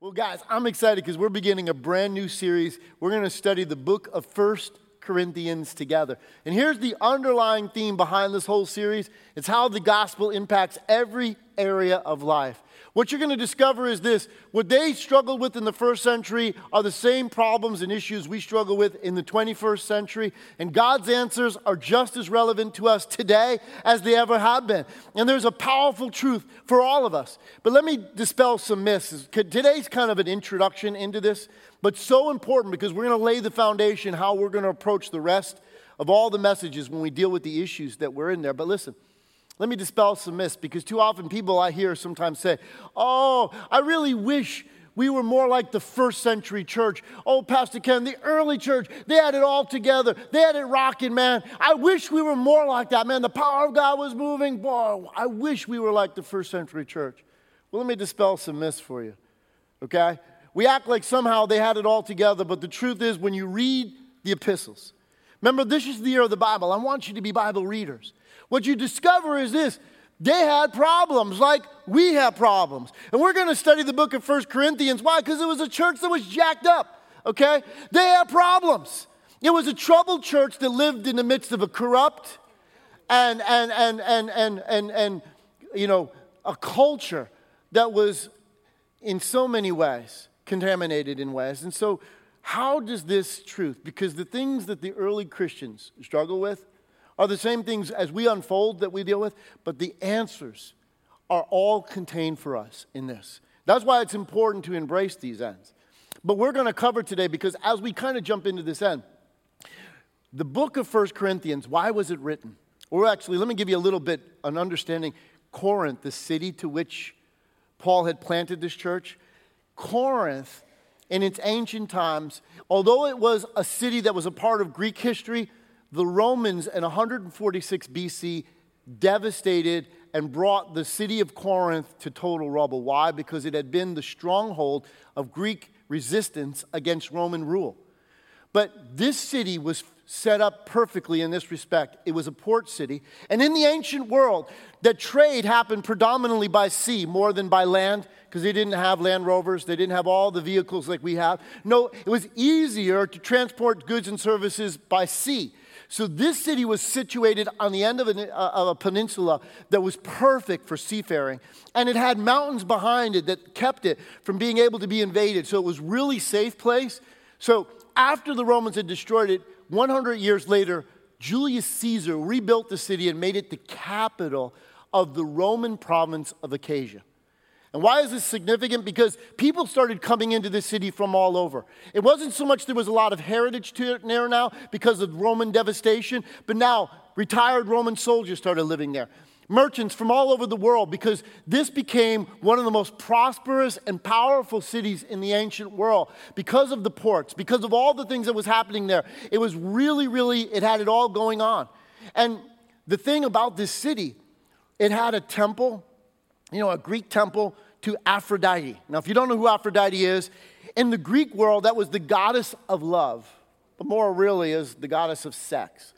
Well, guys, I'm excited because we're beginning a brand new series. We're going to study the book of First Corinthians together. And here's the underlying theme behind this whole series it's how the gospel impacts every area of life. What you're going to discover is this what they struggled with in the first century are the same problems and issues we struggle with in the 21st century. And God's answers are just as relevant to us today as they ever have been. And there's a powerful truth for all of us. But let me dispel some myths. Today's kind of an introduction into this, but so important because we're going to lay the foundation how we're going to approach the rest of all the messages when we deal with the issues that we're in there. But listen, let me dispel some myths because too often people I hear sometimes say, Oh, I really wish we were more like the first century church. Oh, Pastor Ken, the early church, they had it all together. They had it rocking, man. I wish we were more like that, man. The power of God was moving. Boy, I wish we were like the first century church. Well, let me dispel some myths for you, okay? We act like somehow they had it all together, but the truth is, when you read the epistles, remember, this is the year of the Bible. I want you to be Bible readers. What you discover is this they had problems like we have problems. And we're going to study the book of First Corinthians. Why? Because it was a church that was jacked up, okay? They had problems. It was a troubled church that lived in the midst of a corrupt and, and, and, and, and, and, and you know, a culture that was in so many ways contaminated in ways. And so, how does this truth, because the things that the early Christians struggle with, are the same things as we unfold that we deal with, but the answers are all contained for us in this. That's why it's important to embrace these ends. But we're going to cover today because as we kind of jump into this end, the book of First Corinthians, why was it written? Or actually, let me give you a little bit an understanding. Corinth, the city to which Paul had planted this church, Corinth in its ancient times, although it was a city that was a part of Greek history, the Romans in 146 BC devastated and brought the city of Corinth to total rubble. Why? Because it had been the stronghold of Greek resistance against Roman rule. But this city was set up perfectly in this respect. It was a port city. And in the ancient world, that trade happened predominantly by sea more than by land because they didn't have Land Rovers, they didn't have all the vehicles like we have. No, it was easier to transport goods and services by sea. So this city was situated on the end of, an, uh, of a peninsula that was perfect for seafaring. And it had mountains behind it that kept it from being able to be invaded. So it was really safe place. So after the Romans had destroyed it, 100 years later, Julius Caesar rebuilt the city and made it the capital of the Roman province of Achaia. And why is this significant? Because people started coming into the city from all over. It wasn't so much there was a lot of heritage to it there now because of Roman devastation, but now retired Roman soldiers started living there. Merchants from all over the world because this became one of the most prosperous and powerful cities in the ancient world because of the ports, because of all the things that was happening there. It was really, really, it had it all going on. And the thing about this city, it had a temple you know, a Greek temple to Aphrodite. Now, if you don't know who Aphrodite is, in the Greek world, that was the goddess of love, but more really is the goddess of sex.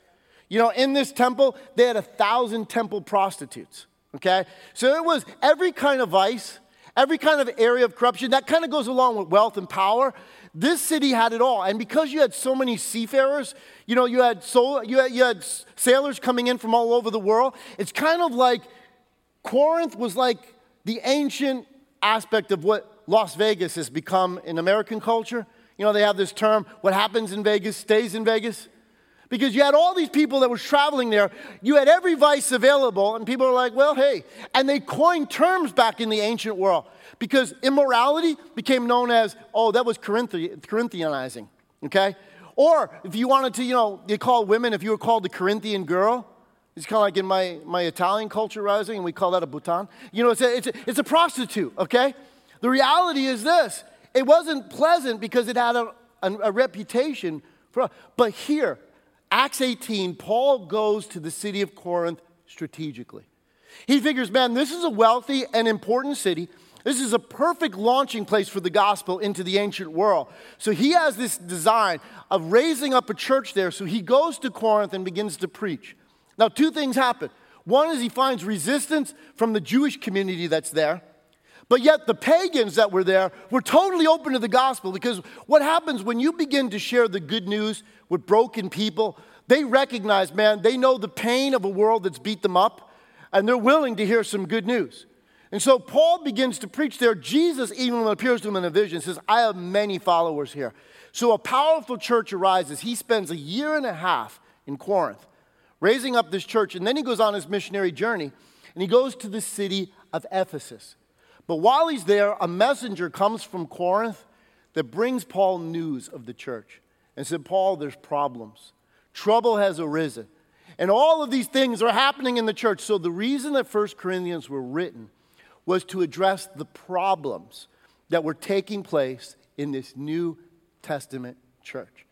You know, in this temple, they had a thousand temple prostitutes, okay? So it was every kind of vice, every kind of area of corruption. That kind of goes along with wealth and power. This city had it all. And because you had so many seafarers, you know, you had, so, you had, you had sailors coming in from all over the world, it's kind of like Corinth was like the ancient aspect of what Las Vegas has become in American culture. You know, they have this term, what happens in Vegas stays in Vegas. Because you had all these people that were traveling there, you had every vice available, and people are like, well, hey. And they coined terms back in the ancient world because immorality became known as, oh, that was Corinthianizing, okay? Or if you wanted to, you know, they call women, if you were called the Corinthian girl, it's kind of like in my, my Italian culture rising, and we call that a button. You know, it's a, it's, a, it's a prostitute, okay? The reality is this it wasn't pleasant because it had a, a, a reputation. For, but here, Acts 18, Paul goes to the city of Corinth strategically. He figures, man, this is a wealthy and important city. This is a perfect launching place for the gospel into the ancient world. So he has this design of raising up a church there. So he goes to Corinth and begins to preach. Now, two things happen. One is he finds resistance from the Jewish community that's there, But yet, the pagans that were there were totally open to the gospel because what happens when you begin to share the good news with broken people, they recognize, man, they know the pain of a world that's beat them up, and they're willing to hear some good news. And so Paul begins to preach there. Jesus even when it appears to him in a vision, says, I have many followers here. So a powerful church arises. He spends a year and a half in Corinth raising up this church, and then he goes on his missionary journey, and he goes to the city of Ephesus. But while he's there, a messenger comes from Corinth that brings Paul news of the church and said, Paul, there's problems. Trouble has arisen. And all of these things are happening in the church. So the reason that First Corinthians were written was to address the problems that were taking place in this New Testament church.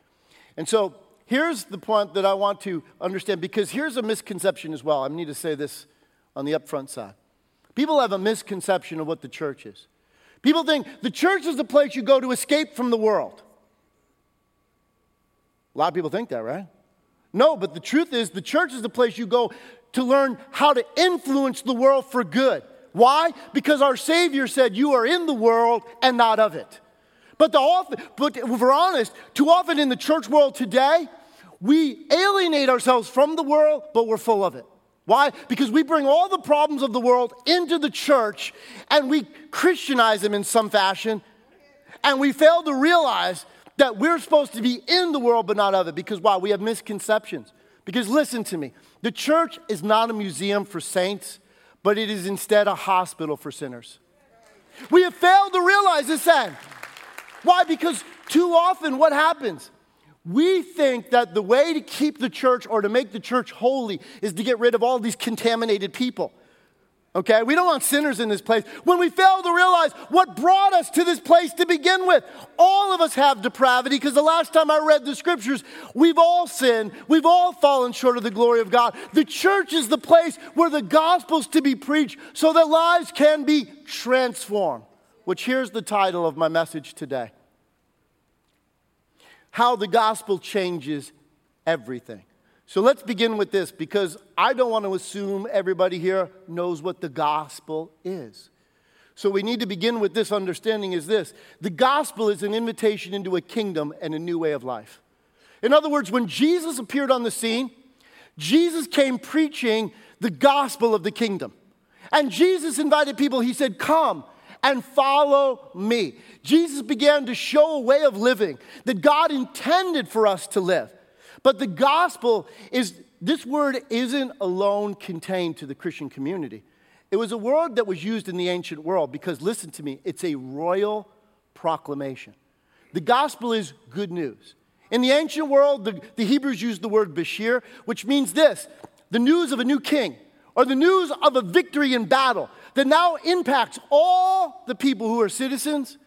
And so here's the point that I want to understand because here's a misconception as well. I need to say this on the upfront side. People have a misconception of what the church is. People think the church is the place you go to escape from the world. A lot of people think that, right? No, but the truth is, the church is the place you go to learn how to influence the world for good. Why? Because our Savior said, You are in the world and not of it. But, the often, but if we're honest, too often in the church world today, we alienate ourselves from the world, but we're full of it. Why? Because we bring all the problems of the world into the church and we Christianize them in some fashion. And we fail to realize that we're supposed to be in the world but not of it. Because why? We have misconceptions. Because listen to me the church is not a museum for saints, but it is instead a hospital for sinners. We have failed to realize this end. Why? Because too often what happens? We think that the way to keep the church or to make the church holy is to get rid of all these contaminated people. Okay? We don't want sinners in this place. When we fail to realize what brought us to this place to begin with, all of us have depravity because the last time I read the scriptures, we've all sinned. We've all fallen short of the glory of God. The church is the place where the gospel's to be preached so that lives can be transformed. Which here's the title of my message today how the gospel changes everything. So let's begin with this because I don't want to assume everybody here knows what the gospel is. So we need to begin with this understanding is this the gospel is an invitation into a kingdom and a new way of life. In other words, when Jesus appeared on the scene, Jesus came preaching the gospel of the kingdom. And Jesus invited people, he said, Come and follow me. Jesus began to show a way of living that God intended for us to live. But the gospel is, this word isn't alone contained to the Christian community. It was a word that was used in the ancient world because, listen to me, it's a royal proclamation. The gospel is good news. In the ancient world, the, the Hebrews used the word Bashir, which means this the news of a new king or the news of a victory in battle that now impacts all the people who are citizens,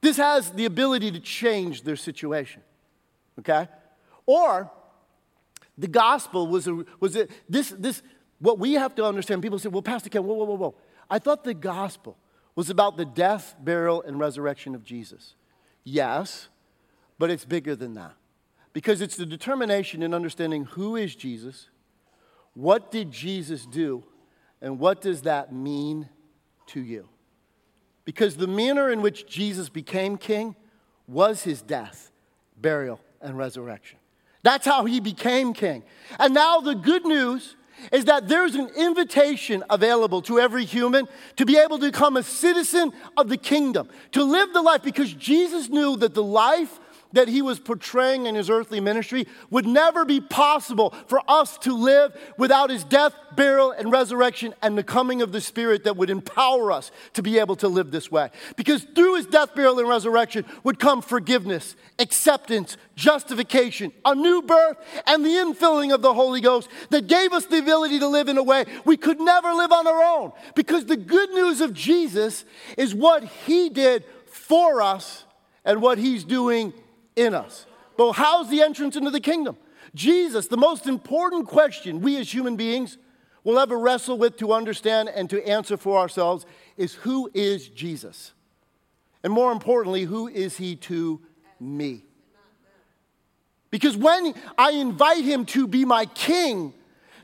this has the ability to change their situation. Okay? Or the gospel was, a, was a, this, this, what we have to understand. People say, well, Pastor Ken, whoa, whoa, whoa, whoa. I thought the gospel was about the death, burial, and resurrection of Jesus. Yes, but it's bigger than that. Because it's the determination in understanding who is Jesus, what did Jesus do, and what does that mean to you? Because the manner in which Jesus became king was his death, burial, and resurrection. That's how he became king. And now the good news is that there's an invitation available to every human to be able to become a citizen of the kingdom, to live the life because Jesus knew that the life that he was portraying in his earthly ministry would never be possible for us to live without his death, burial, and resurrection and the coming of the Spirit that would empower us to be able to live this way. Because through his death, burial, and resurrection would come forgiveness, acceptance, justification, a new birth, and the infilling of the Holy Ghost that gave us the ability to live in a way we could never live on our own. Because the good news of Jesus is what he did for us and what he's doing in us. But how's the entrance into the kingdom? Jesus, the most important question we as human beings will ever wrestle with to understand and to answer for ourselves is who is Jesus? And more importantly, who is he to me? Because when I invite him to be my king,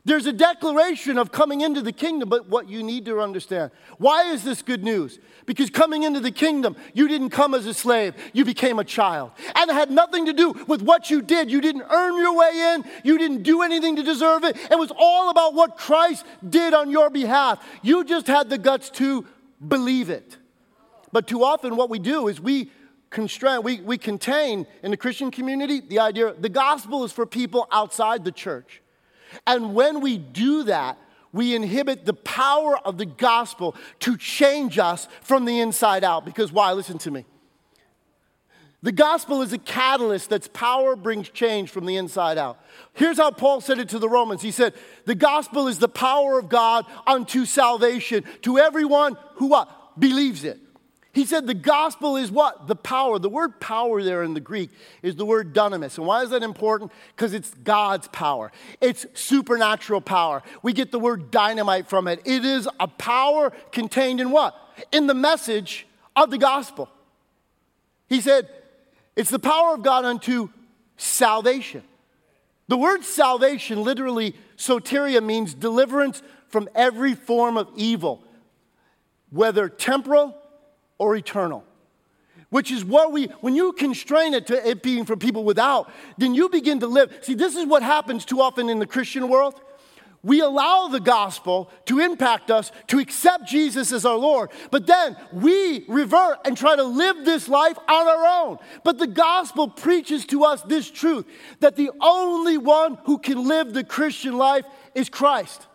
There's a declaration of coming into the kingdom, but what you need to understand why is this good news? Because coming into the kingdom, you didn't come as a slave, you became a child. And it had nothing to do with what you did. You didn't earn your way in, you didn't do anything to deserve it. It was all about what Christ did on your behalf. You just had the guts to believe it. But too often, what we do is we constrain, we, we contain in the Christian community the idea the gospel is for people outside the church. And when we do that, we inhibit the power of the gospel to change us from the inside out. Because why? Listen to me. The gospel is a catalyst that's power brings change from the inside out. Here's how Paul said it to the Romans. He said, "The gospel is the power of God unto salvation to everyone who what? believes it." He said the gospel is what? The power. The word power there in the Greek is the word dunamis. And why is that important? Because it's God's power, it's supernatural power. We get the word dynamite from it. It is a power contained in what? In the message of the gospel. He said, it's the power of God unto salvation. The word salvation, literally, soteria, means deliverance from every form of evil, whether temporal or eternal. Which is what we, when you constrain it to it being for people without, then you begin to live. See, this is what happens too often in the Christian world. We allow the gospel to impact us, to accept Jesus as our Lord, but then we revert and try to live this life on our own. But the gospel preaches to us this truth that the only one who can live the Christian life is Christ.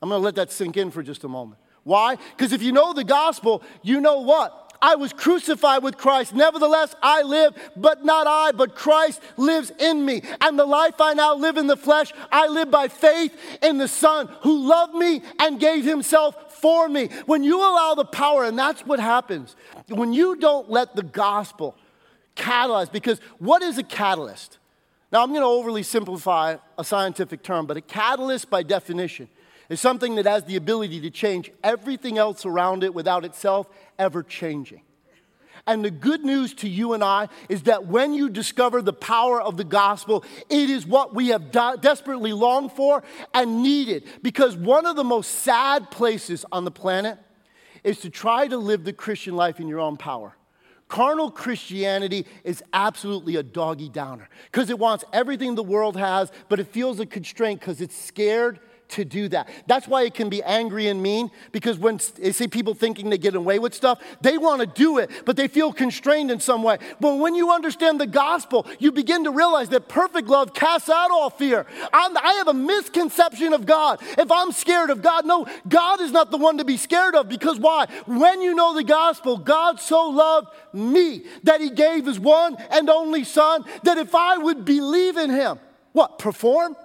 I'm to let that sink in for just a moment. Why? Because if you know the gospel, you know what? I was crucified with Christ. Nevertheless, I live, but not I, but Christ lives in me. And the life I now live in the flesh, I live by faith in the Son who loved me and gave himself for me. When you allow the power, and that's what happens, when you don't let the gospel catalyze, because what is a catalyst? Now, I'm going to overly simplify a scientific term, but a catalyst, by definition, is something that has the ability to change everything else around it without itself ever changing. And the good news to you and I is that when you discover the power of the gospel, it is what we have de- desperately longed for and needed. Because one of the most sad places on the planet is to try to live the Christian life in your own power. Carnal Christianity is absolutely a doggy downer because it wants everything the world has, but it feels a constraint because it's scared to do that. That's why it can be angry and mean because when they see people thinking they get away with stuff, they want to do it, but they feel constrained in some way. But when you understand the gospel, you begin to realize that perfect love casts out all fear. I'm, i have a misconception of God. If I'm scared of God, no, God is not the one to be scared of because why? When you know the gospel, God so loved me that he gave his one and only son that if I would believe in him, what, perform?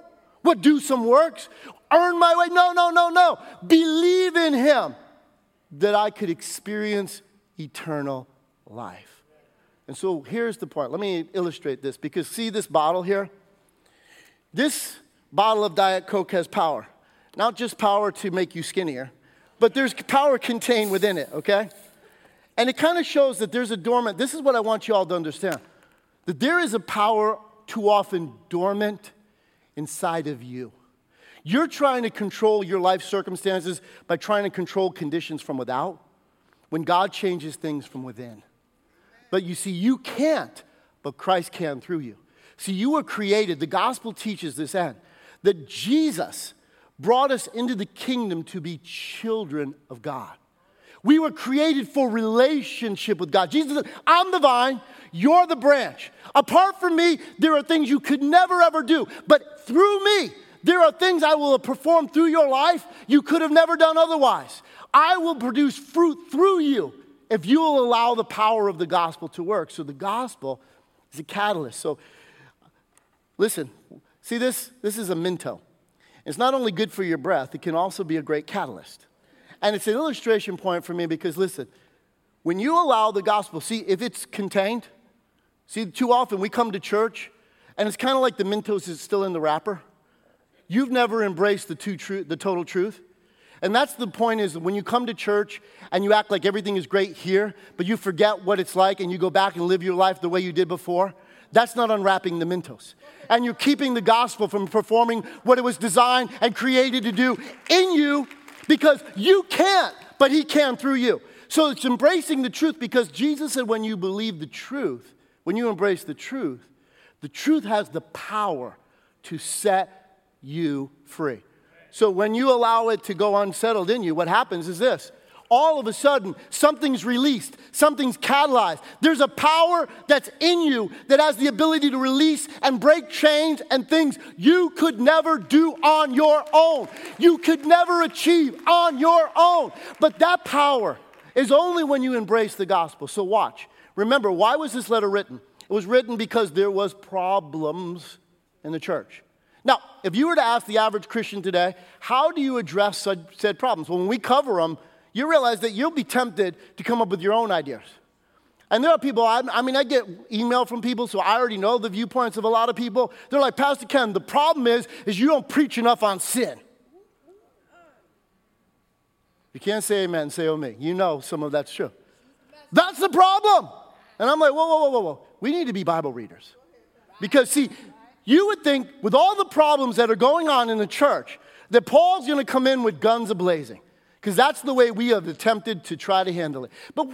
What, do some works? Earn my way. No, no, no, no. Believe in Him that I could experience eternal life. And so here's the part. Let me illustrate this because see this bottle here? This bottle of Diet Coke has power. Not just power to make you skinnier, but there's power contained within it, okay? And it kind of shows that there's a dormant, this is what I want you all to understand that there is a power too often dormant inside of you. You're trying to control your life circumstances by trying to control conditions from without when God changes things from within. But you see, you can't, but Christ can through you. See, you were created, the gospel teaches this end, that Jesus brought us into the kingdom to be children of God. We were created for relationship with God. Jesus said, I'm the vine, you're the branch. Apart from me, there are things you could never ever do. But through me, there are things I will perform through your life you could have never done otherwise. I will produce fruit through you if you will allow the power of the gospel to work. So the gospel is a catalyst. So listen, see this? This is a Minto. It's not only good for your breath, it can also be a great catalyst. And it's an illustration point for me because listen, when you allow the gospel, see, if it's contained, see, too often we come to church and it's kind of like the Mentos is still in the wrapper. You've never embraced the, two tru- the total truth. And that's the point is when you come to church and you act like everything is great here, but you forget what it's like and you go back and live your life the way you did before, That's not unwrapping the Mentos. And you're keeping the gospel from performing what it was designed and created to do in you because you can't, but He can through you. So it's embracing the truth because Jesus said, when you believe the truth, when you embrace the truth, the truth has the power to set you free. So when you allow it to go unsettled in you, what happens is this all of a sudden something's released, something's catalyzed. There's a power that's in you that has the ability to release and break chains and things you could never do on your own. You could never achieve on your own. But that power is only when you embrace the gospel. So watch. Remember, why was this letter written? It was written because there was problems in the church. Now, if you were to ask the average Christian today, how do you address said problems? Well, when we cover them, you realize that you'll be tempted to come up with your own ideas. And there are people, I, mean, I get email from people, so I already know the viewpoints of a lot of people. They're like, Pastor Ken, the problem is, is you don't preach enough on sin. You can't say amen, say oh me. You know some of that's true. That's the problem. And I'm like, whoa, whoa, whoa, whoa, whoa. We need to be Bible readers. Because, see, you would think with all the problems that are going on in the church, that Paul's going to come in with guns ablazing because that's the way we have attempted to try to handle it. But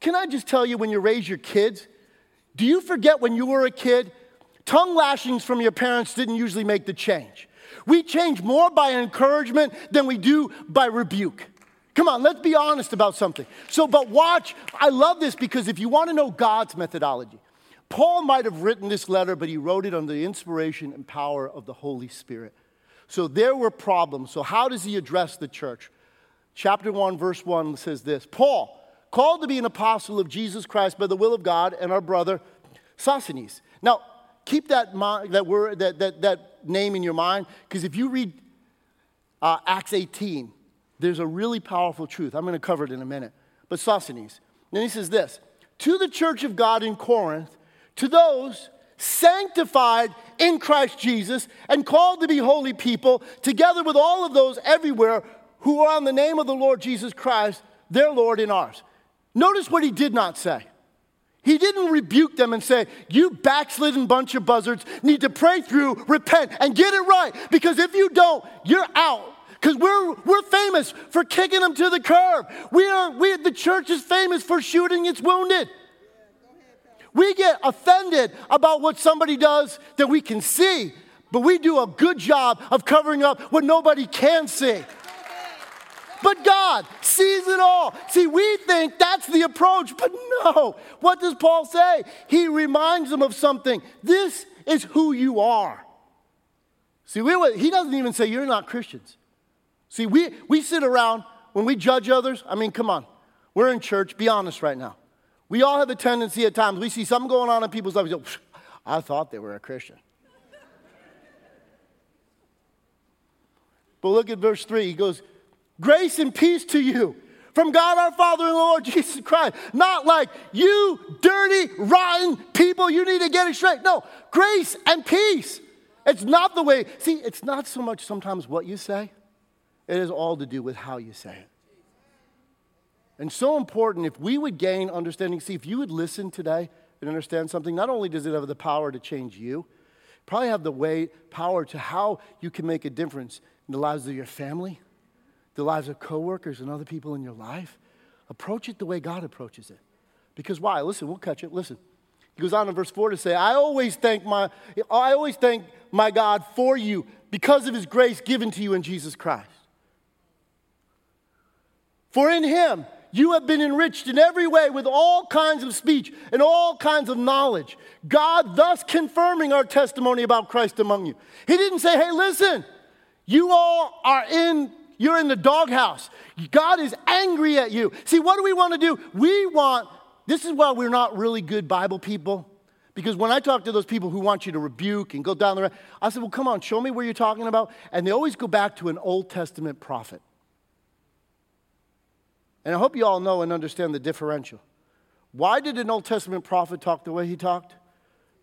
can I just tell you, when you raise your kids, do you forget when you were a kid? Tongue lashings from your parents didn't usually make the change. We change more by encouragement than we do by rebuke. Come on, let's be honest about something. So, but watch, I love this because if you want to know God's methodology, Paul might have written this letter, but he wrote it under the inspiration and power of the Holy Spirit. So there were problems. So, how does he address the church? chapter 1, verse 1 says this Paul, called to be an apostle of Jesus Christ by the will of God, and our brother Sosthenes. Now, keep that, that, word, that, that, that name in your mind, because if you read uh, Acts 18, there's a really powerful truth. I'm going to cover it in a minute. But Sosthenes. Then he says this To the church of God in Corinth, to those sanctified in Christ Jesus and called to be holy people, together with all of those everywhere who are on the name of the Lord Jesus Christ, their Lord and ours. Notice what he did not say. He didn't rebuke them and say, You backslidden bunch of buzzards need to pray through, repent, and get it right. Because if you don't, you're out. Because we're, we're famous for kicking them to the curb. We are, we, the church is famous for shooting its wounded. We get offended about what somebody does that we can see, but we do a good job of covering up what nobody can see. But God sees it all. See, we think that's the approach, but no. What does Paul say? He reminds them of something. This is who you are. See, we, he doesn't even say you're not Christians. See, we, we sit around when we judge others. I mean, come on. We're in church. Be honest right now. We all have a tendency at times, we see something going on in people's lives. Go, I thought they were a Christian. but look at verse 3. He goes, Grace and peace to you from God our Father and Lord Jesus Christ. Not like you dirty, rotten people, you need to get it straight. No, grace and peace. It's not the way, see, it's not so much sometimes what you say, it is all to do with how you say it. And so important, if we would gain understanding, see, if you would listen today and understand something, not only does it have the power to change you, probably have the way, power to how you can make a difference in the lives of your family, the lives of coworkers and other people in your life, approach it the way God approaches it. Because why? Listen, we'll catch it. Listen. He goes on in verse 4 to say, I always thank my I always thank my God for you because of his grace given to you in Jesus Christ. For in him you have been enriched in every way with all kinds of speech and all kinds of knowledge. God thus confirming our testimony about Christ among you. He didn't say, hey, listen, you all are in you're in the doghouse. God is angry at you. See, what do we want to do? We want, this is why we're not really good Bible people. Because when I talk to those people who want you to rebuke and go down the road, I said, well, come on, show me where you're talking about. And they always go back to an Old Testament prophet. And I hope you all know and understand the differential. Why did an Old Testament prophet talk the way he talked?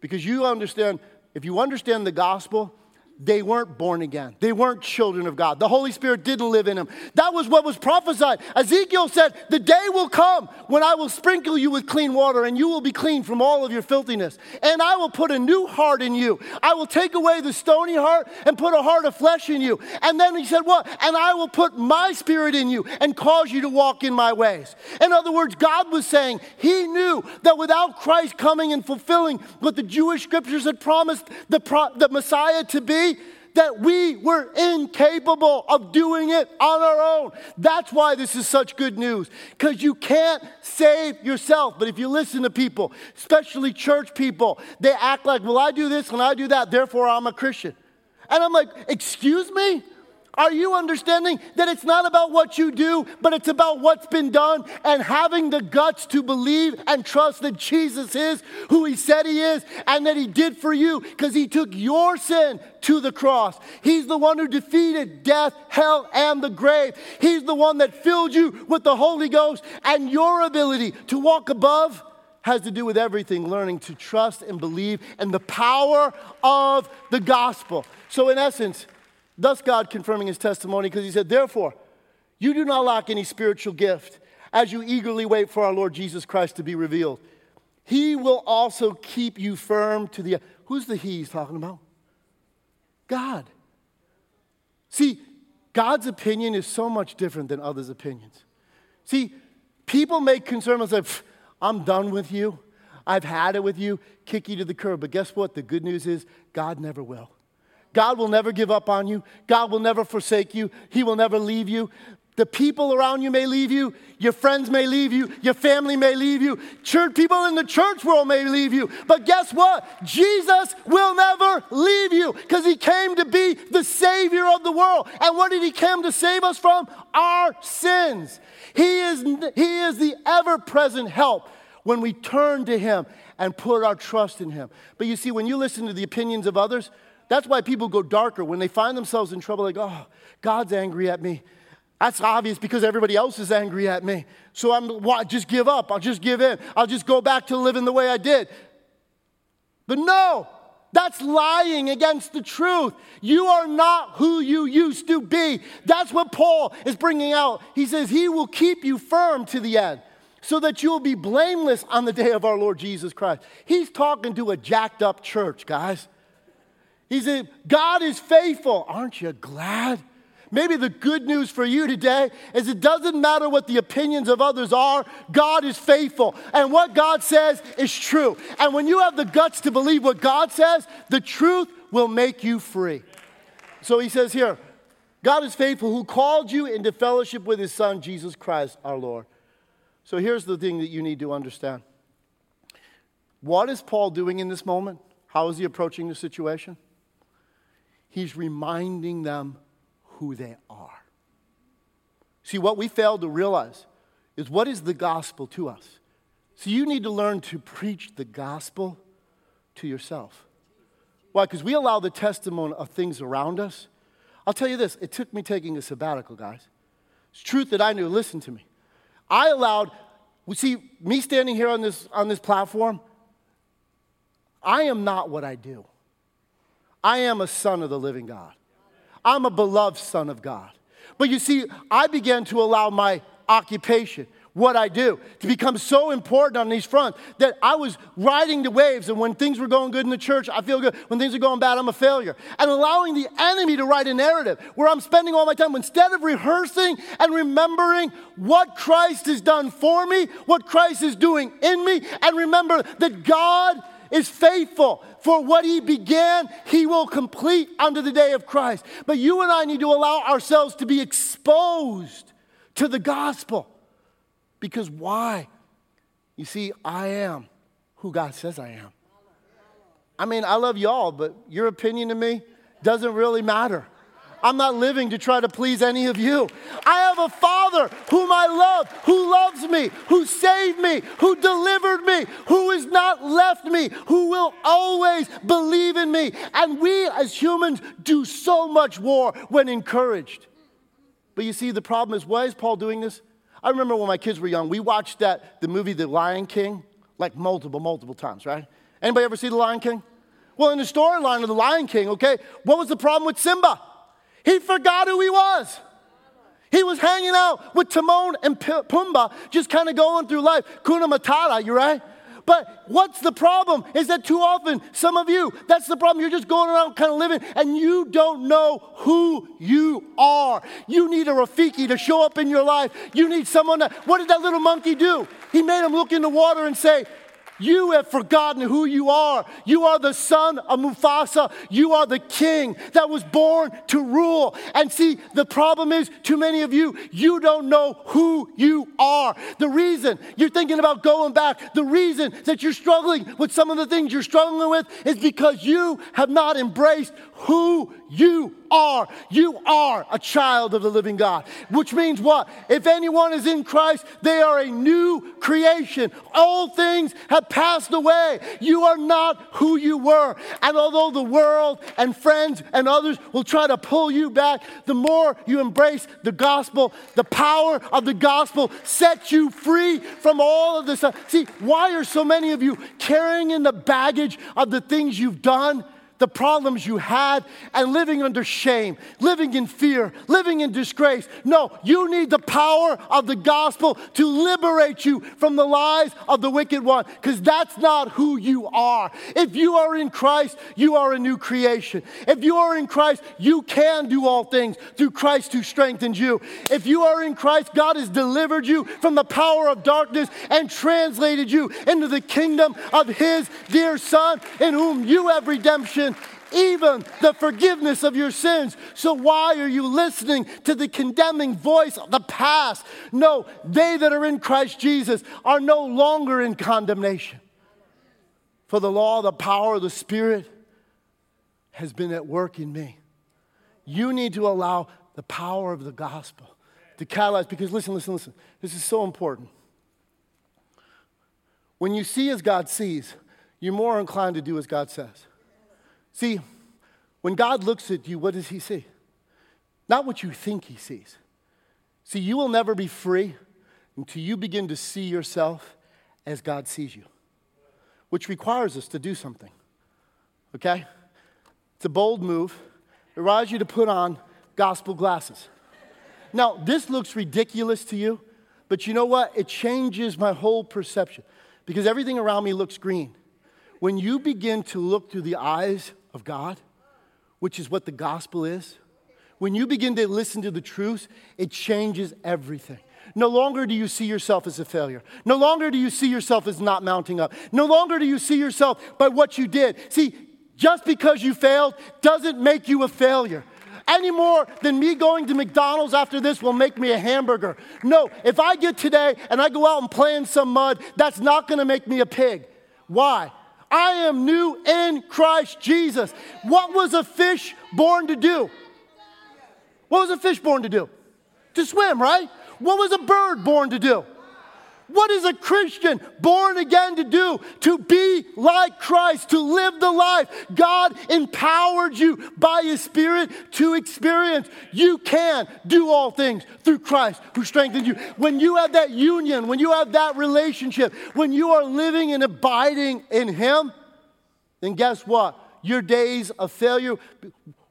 Because you understand, if you understand the gospel, they weren't born again. They weren't children of God. The Holy Spirit didn't live in them. That was what was prophesied. Ezekiel said, The day will come when I will sprinkle you with clean water and you will be clean from all of your filthiness. And I will put a new heart in you. I will take away the stony heart and put a heart of flesh in you. And then he said, What? And I will put my spirit in you and cause you to walk in my ways. In other words, God was saying he knew that without Christ coming and fulfilling what the Jewish scriptures had promised the, pro- the Messiah to be, that we were incapable of doing it on our own. That's why this is such good news, because you can't save yourself. But if you listen to people, especially church people, they act like, well, I do this and I do that, therefore I'm a Christian. And I'm like, excuse me? Are you understanding that it's not about what you do, but it's about what's been done and having the guts to believe and trust that Jesus is who he said he is and that he did for you because he took your sin to the cross. He's the one who defeated death, hell, and the grave. He's the one that filled you with the Holy Ghost and your ability to walk above has to do with everything learning to trust and believe and the power of the gospel. So, in essence, Thus, God confirming his testimony because he said, Therefore, you do not lack any spiritual gift as you eagerly wait for our Lord Jesus Christ to be revealed. He will also keep you firm to the. Who's the he he's talking about? God. See, God's opinion is so much different than others' opinions. See, people make concerns like, I'm done with you. I've had it with you, kick you to the curb. But guess what? The good news is God never will. God will never give up on you. God will never forsake you. He will never leave you. The people around you may leave you. Your friends may leave you. Your family may leave you. Church people in the church world may leave you. But guess what? Jesus will never leave you because he came to be the savior of the world. And what did he come to save us from? Our sins. He is, he is the ever present help when we turn to him and put our trust in him. But you see, when you listen to the opinions of others, that's why people go darker when they find themselves in trouble, like, oh, God's angry at me. That's obvious because everybody else is angry at me. So I'm just give up. I'll just give in. I'll just go back to living the way I did. But no, that's lying against the truth. You are not who you used to be. That's what Paul is bringing out. He says he will keep you firm to the end so that you will be blameless on the day of our Lord Jesus Christ. He's talking to a jacked up church, guys. He said, God is faithful. Aren't you glad? Maybe the good news for you today is it doesn't matter what the opinions of others are, God is faithful. And what God says is true. And when you have the guts to believe what God says, the truth will make you free. So he says here, God is faithful who called you into fellowship with his son, Jesus Christ our Lord. So here's the thing that you need to understand. What is Paul doing in this moment? How is he approaching the situation? He's reminding them who they are. See, what we fail to realize is what is the gospel to us? So you need to learn to preach the gospel to yourself. Why? Because we allow the testimony of things around us. I'll tell you this it took me taking a sabbatical, guys. It's truth that I knew. Listen to me. I allowed, we see, me standing here on this, on this platform, I am not what I do. I am a son of the living God. I'm a beloved son of God. But you see, I began to allow my occupation, what I do, to become so important on these fronts that I was riding the waves. And when things were going good in the church, I feel good. When things are going bad, I'm a failure. And allowing the enemy to write a narrative where I'm spending all my time, instead of rehearsing and remembering what Christ has done for me, what Christ is doing in me, and remember that God is faithful. For what he began, he will complete unto the day of Christ. But you and I need to allow ourselves to be exposed to the gospel. Because why? You see, I am who God says I am. I mean, I love y'all, but your opinion to me doesn't really matter. I'm not living to try to please any of you. I have a Father whom I love, who loves me, who saved me, who delivered me, who has not left me, who will always believe in me. And we as humans do so much more when encouraged. But you see, the problem is why is Paul doing this? I remember when my kids were young, we watched that the movie The Lion King like multiple, multiple times, right? Anybody ever see The Lion King? Well, in the storyline of The Lion King, okay, what was the problem with Simba? He forgot who he was. He was hanging out with Timon and Pumbaa, just kind of going through life. Hakuna Matata, you right? But what's the problem is that too often, some of you, that's the problem. You're just going around kind of living and you don't know who you are. You need a Rafiki to show up in your life. You need someone to, what did that little monkey do? He made him look in the water and say, you have forgotten who you are. You are the son of Mufasa. You are the king that was born to rule. And see, the problem is, too many of you, you don't know who you are. The reason you're thinking about going back, the reason that you're struggling with some of the things you're struggling with is because you have not embraced who you are. You are a child of the living God, which means what? If anyone is in Christ, they are a new creation. All things have passed away. You are not who you were. And although the world and friends and others will try to pull you back, the more you embrace the gospel, the power of the gospel sets you free from all of this. See, why are so many of you carrying in the baggage of the things you've done? The problems you had and living under shame, living in fear, living in disgrace. No, you need the power of the gospel to liberate you from the lies of the wicked one because that's not who you are. If you are in Christ, you are a new creation. If you are in Christ, you can do all things through Christ who strengthens you. If you are in Christ, God has delivered you from the power of darkness and translated you into the kingdom of His dear Son, in whom you have redemption even the forgiveness of your sins. So, why are you listening to the condemning voice of the past? No, they that are in Christ Jesus are no longer in condemnation. For the law, the power of the Spirit has been at work in me. You need to allow the power of the gospel to catalyze, because listen, listen, listen. This is so important. When you see as God sees, you're more inclined to do as God says. See, when God looks at you, what does he see? Not what you think he sees. See, you will never be free until you begin to see yourself as God sees you, which requires us to do something. Okay? It's a bold move. It requires you to put on gospel glasses. Now, this looks ridiculous to you, but you know what? It changes my whole perception because everything around me looks green. When you begin to look through the eyes of God, which is what the gospel is, when you begin to listen to the truth, it changes everything. No longer do you see yourself as a failure. No longer do you see yourself as not mounting up. No longer do you see yourself by what you did. See, just because you failed doesn't make you a failure any more than me going to McDonald's after this will make me a hamburger. No, if I get today and I go out and play in some mud, that's not gonna make me a pig. Why? I am new in Christ Jesus. What was a fish born to do? What was a fish born to do? To swim, right? What was a bird born to do? What is a Christian born again to do? To be like Christ, to live the life God empowered you by His Spirit to experience. You can do all things through Christ who strengthens you. When you have that union, when you have that relationship, when you are living and abiding in Him, then guess what? Your days of failure,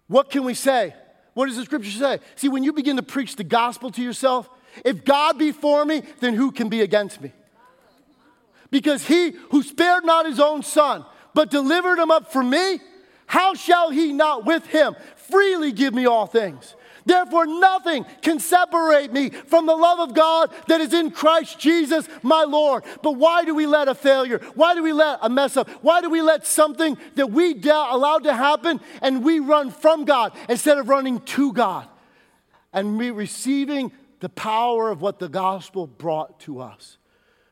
what can we say? What does the scripture say? See, when you begin to preach the gospel to yourself, if God be for me, then who can be against me? Because he who spared not his own son, but delivered him up for me, how shall he not with him freely give me all things? Therefore, nothing can separate me from the love of God that is in Christ Jesus, my Lord. But why do we let a failure? Why do we let a mess up? Why do we let something that we allowed to happen and we run from God instead of running to God and receiving the power of what the gospel brought to us.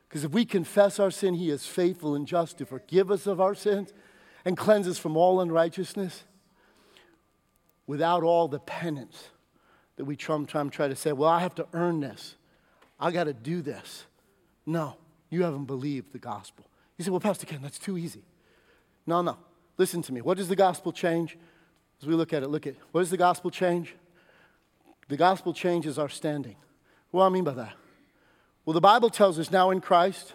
Because if we confess our sin, He is faithful and just to forgive us of our sins and cleanse us from all unrighteousness without all the penance that we sometimes try to say, well, I have to earn this. I got to do this. No, you haven't believed the gospel. You say, well, Pastor Ken, that's too easy. No, no. Listen to me. What does the gospel change? As we look at it, look at what does the gospel change? The gospel changes our standing. What do I mean by that? Well, the Bible tells us now in Christ,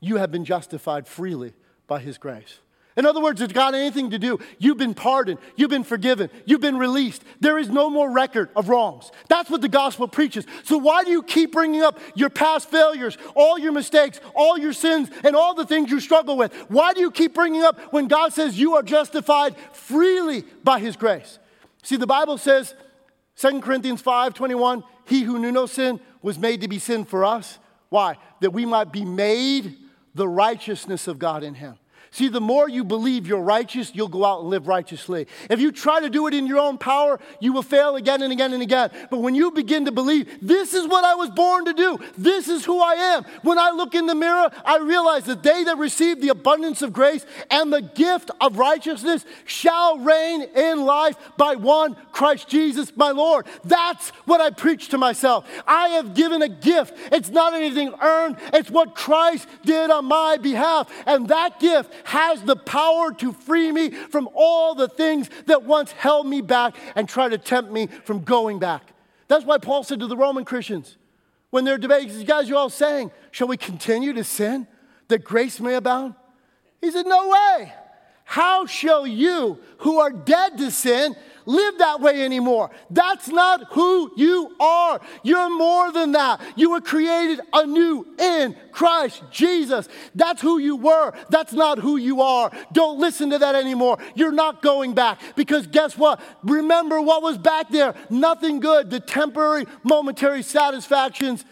you have been justified freely by his grace. In other words, it's got anything to do. You've been pardoned. You've been forgiven. You've been released. There is no more record of wrongs. That's what the gospel preaches. So why do you keep bringing up your past failures, all your mistakes, all your sins, and all the things you struggle with? Why do you keep bringing up when God says you are justified freely by his grace? See, the Bible says, 2 Corinthians 5 21, he who knew no sin was made to be sin for us. Why? That we might be made the righteousness of God in him. See, the more you believe you're righteous, you'll go out and live righteously. If you try to do it in your own power, you will fail again and again and again. But when you begin to believe, this is what I was born to do, this is who I am, when I look in the mirror, I realize that they that receive the abundance of grace and the gift of righteousness shall reign in life by one Christ Jesus, my Lord. That's what I preach to myself. I have given a gift. It's not anything earned, it's what Christ did on my behalf. And that gift has the power to free me from all the things that once held me back and try to tempt me from going back. That's why Paul said to the Roman Christians, when they're debating, he says, guys, you're all saying, shall we continue to sin that grace may abound? He said, no way. How shall you who are dead to sin live that way anymore. That's not who you are. You're more than that. You were created anew in Christ Jesus. That's who you were. That's not who you are. Don't listen to that anymore. You're not going back because guess what? Remember what was back there. Nothing good. The temporary, momentary satisfactions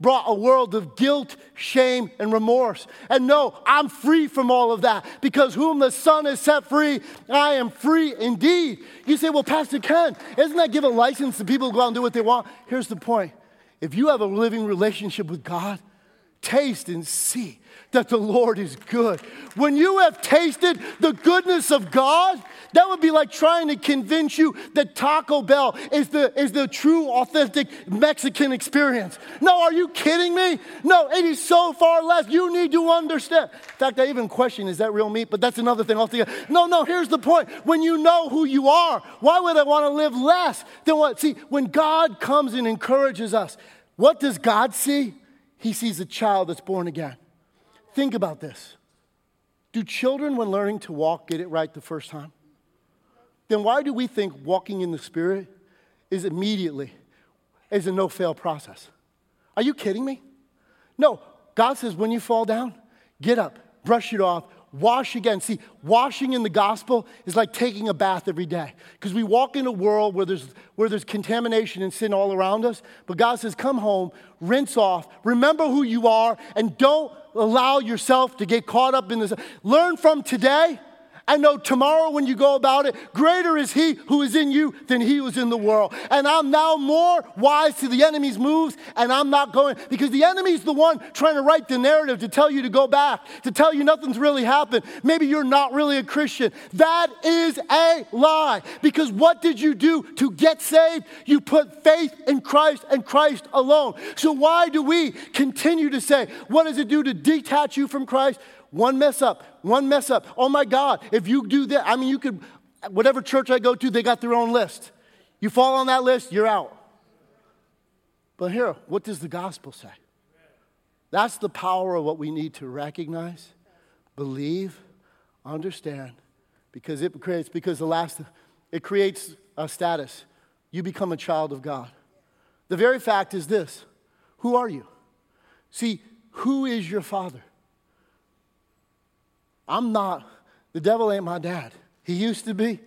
brought a world of guilt, shame, and remorse. And no, I'm free from all of that because whom the Son has set free, I am free indeed. You say, well, Pastor Ken, isn't that give a license to people to go out and do what they want? Here's the point if you have a living relationship with God, taste and see that the Lord is good. When you have tasted the goodness of God, that would be like trying to convince you that Taco Bell is the, is the true, authentic Mexican experience. No, are you kidding me? No, it is so far less. You need to understand. In fact, I even question is that real meat? But that's another thing altogether. No, no, here's the point. When you know who you are, why would I want to live less than what? See, when God comes and encourages us, what does God see? He sees a child that's born again. Think about this. Do children, when learning to walk, get it right the first time? Then why do we think walking in the Spirit is immediately is a no-fail process? Are you kidding me? No, God says when you fall down, get up, brush it off, wash again. See, washing in the gospel is like taking a bath every day because we walk in a world where there's, where there's contamination and sin all around us. But God says, come home, rinse off, remember who you are, and don't allow yourself to get caught up in this. Learn from today I know tomorrow when you go about it, greater is he who is in you than he who is in the world. And I'm now more wise to the enemy's moves, and I'm not going because the enemy's the one trying to write the narrative to tell you to go back, to tell you nothing's really happened. Maybe you're not really a Christian. That is a lie. Because what did you do to get saved? You put faith in Christ and Christ alone. So why do we continue to say, what does it do to detach you from Christ? One mess up, one mess up. Oh my God, if you do that, I mean, you could, whatever church I go to, they got their own list. You fall on that list, you're out. But here, what does the gospel say? That's the power of what we need to recognize, believe, understand, because it creates, because the last, it creates a status. You become a child of God. The very fact is this who are you? See, who is your father? I'm not, the devil ain't my dad. He used to be,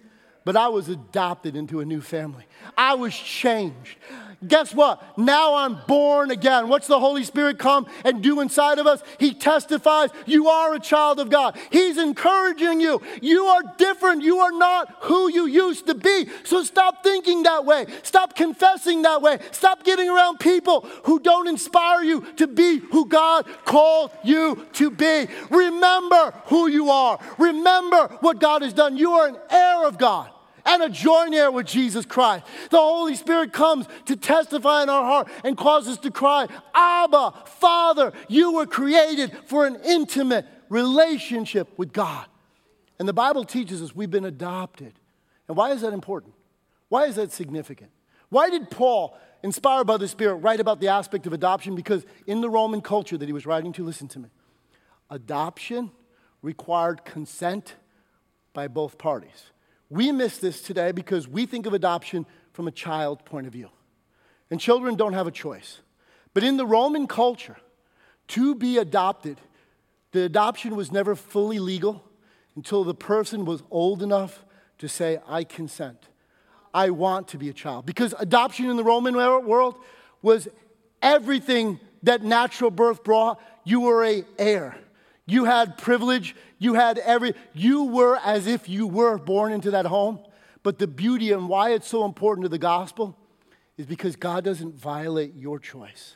but I was adopted into a new family. I was changed guess what? Now I'm born again. What's the Holy Spirit come and do inside of us? He testifies you are a child of God. He's encouraging you. You are different. You are not who you used to be. So stop thinking that way. Stop confessing that way. Stop getting around people who don't inspire you to be who God called you to be. Remember who you are. Remember what God has done. You are an heir of God and a joint heir with Jesus Christ. The Holy Spirit comes to testify in our heart and cause us to cry, Abba, Father, you were created for an intimate relationship with God. And the Bible teaches us we've been adopted. And why is that important? Why is that significant? Why did Paul, inspired by the Spirit, write about the aspect of adoption? Because in the Roman culture that he was writing to, listen to me, adoption required consent by both parties. We miss this today because we think of adoption from a child point of view. And children don't have a choice. But in the Roman culture, to be adopted, the adoption was never fully legal until the person was old enough to say, I consent. I want to be a child. Because adoption in the Roman world was everything that natural birth brought. You were a heir. You had privilege. You had every, you were as if you were born into that home. But the beauty and why it's so important to the gospel is because God doesn't violate your choice.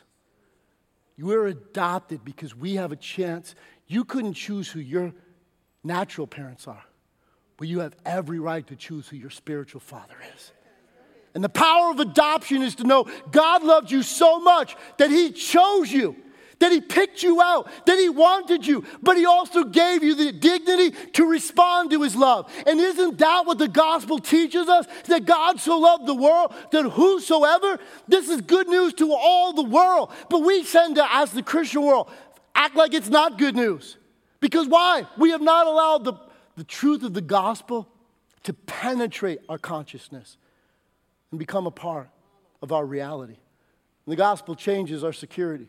You were adopted because we have a chance. You couldn't choose who your natural parents are, but you have every right to choose who your spiritual father is. And the power of adoption is to know God loved you so much that He chose you that He picked you out, that He wanted you, but He also gave you the dignity to respond to His love. And isn't that what the gospel teaches us? That God so loved the world that whosoever, this is good news to all the world. But we tend to, as the Christian world, act like it's not good news. Because why? We have not allowed the, the truth of the gospel to penetrate our consciousness and become a part of our reality. And the gospel changes our security.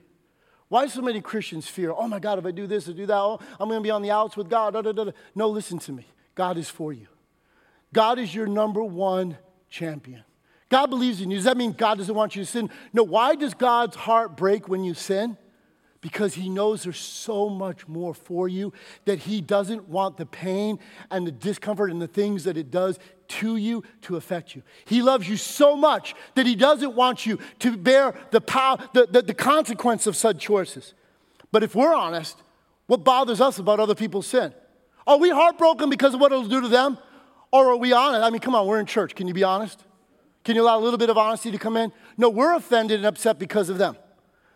Why so many Christians fear, oh my God, if I do this or do that, oh, I'm going to be on the outs with God. Da, da, da, no, listen to me. God is for you. God is your number one champion. God believes in you. Does that mean God doesn't want you to sin? No. Why does God's heart break when you sin? Because he knows there's so much more for you that he doesn't want the pain and the discomfort and the things that it does to you to affect you. He loves you so much that he doesn't want you to bear the, power, the, the, the consequence of such choices. But if we're honest, what bothers us about other people's sin? Are we heartbroken because of what it'll do to them? Or are we honest? I mean, come on, we're in church. Can you be honest? Can you allow a little bit of honesty to come in? No, we're offended and upset because of them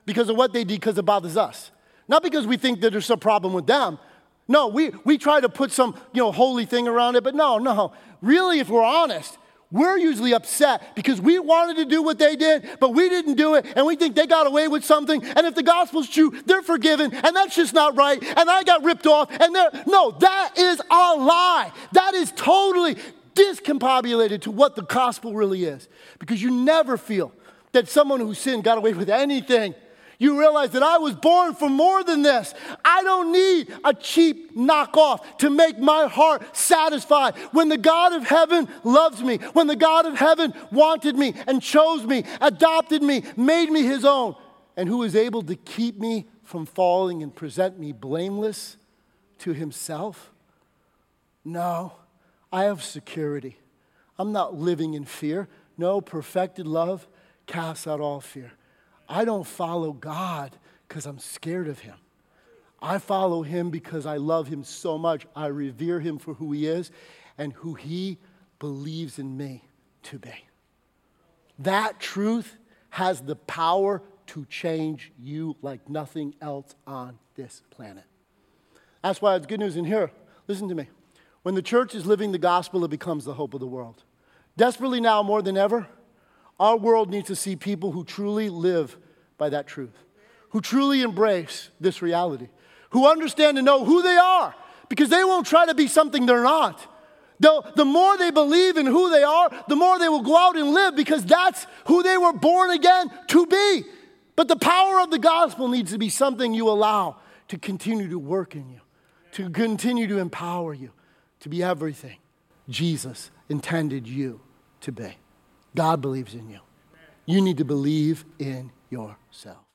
because of what they did because it bothers us. Not because we think that there's some problem with them. No, we, we try to put some, you know, holy thing around it, but no, no. Really, if we're honest, we're usually upset because we wanted to do what they did, but we didn't do it, and we think they got away with something. And if the gospel's true, they're forgiven, and that's just not right. And I got ripped off, and they're no, that is a lie. That is totally discombobulated to what the gospel really is. Because you never feel that someone who sinned got away with anything. You realize that I was born for more than this. I don't need a cheap knockoff to make my heart satisfied. When the God of heaven loves me, when the God of heaven wanted me and chose me, adopted me, made me his own, and who is able to keep me from falling and present me blameless to himself? No, I have security. I'm not living in fear. No, perfected love casts out all fear. I don't follow God because I'm scared of him. I follow him because I love him so much. I revere him for who he is and who he believes in me to be. That truth has the power to change you like nothing else on this planet. That's why it's good news in here. Listen to me. When the church is living the gospel, it becomes the hope of the world. Desperately now, more than ever, our world needs to see people who truly live by that truth, who truly embrace this reality, who understand and know who they are, because they won't try to be something they're not. The, the more they believe in who they are, the more they will go out and live because that's who they were born again to be. But the power of the gospel needs to be something you allow to continue to work in you, to continue to empower you, to be everything Jesus intended you to be. God believes in you. You need to believe in yourself.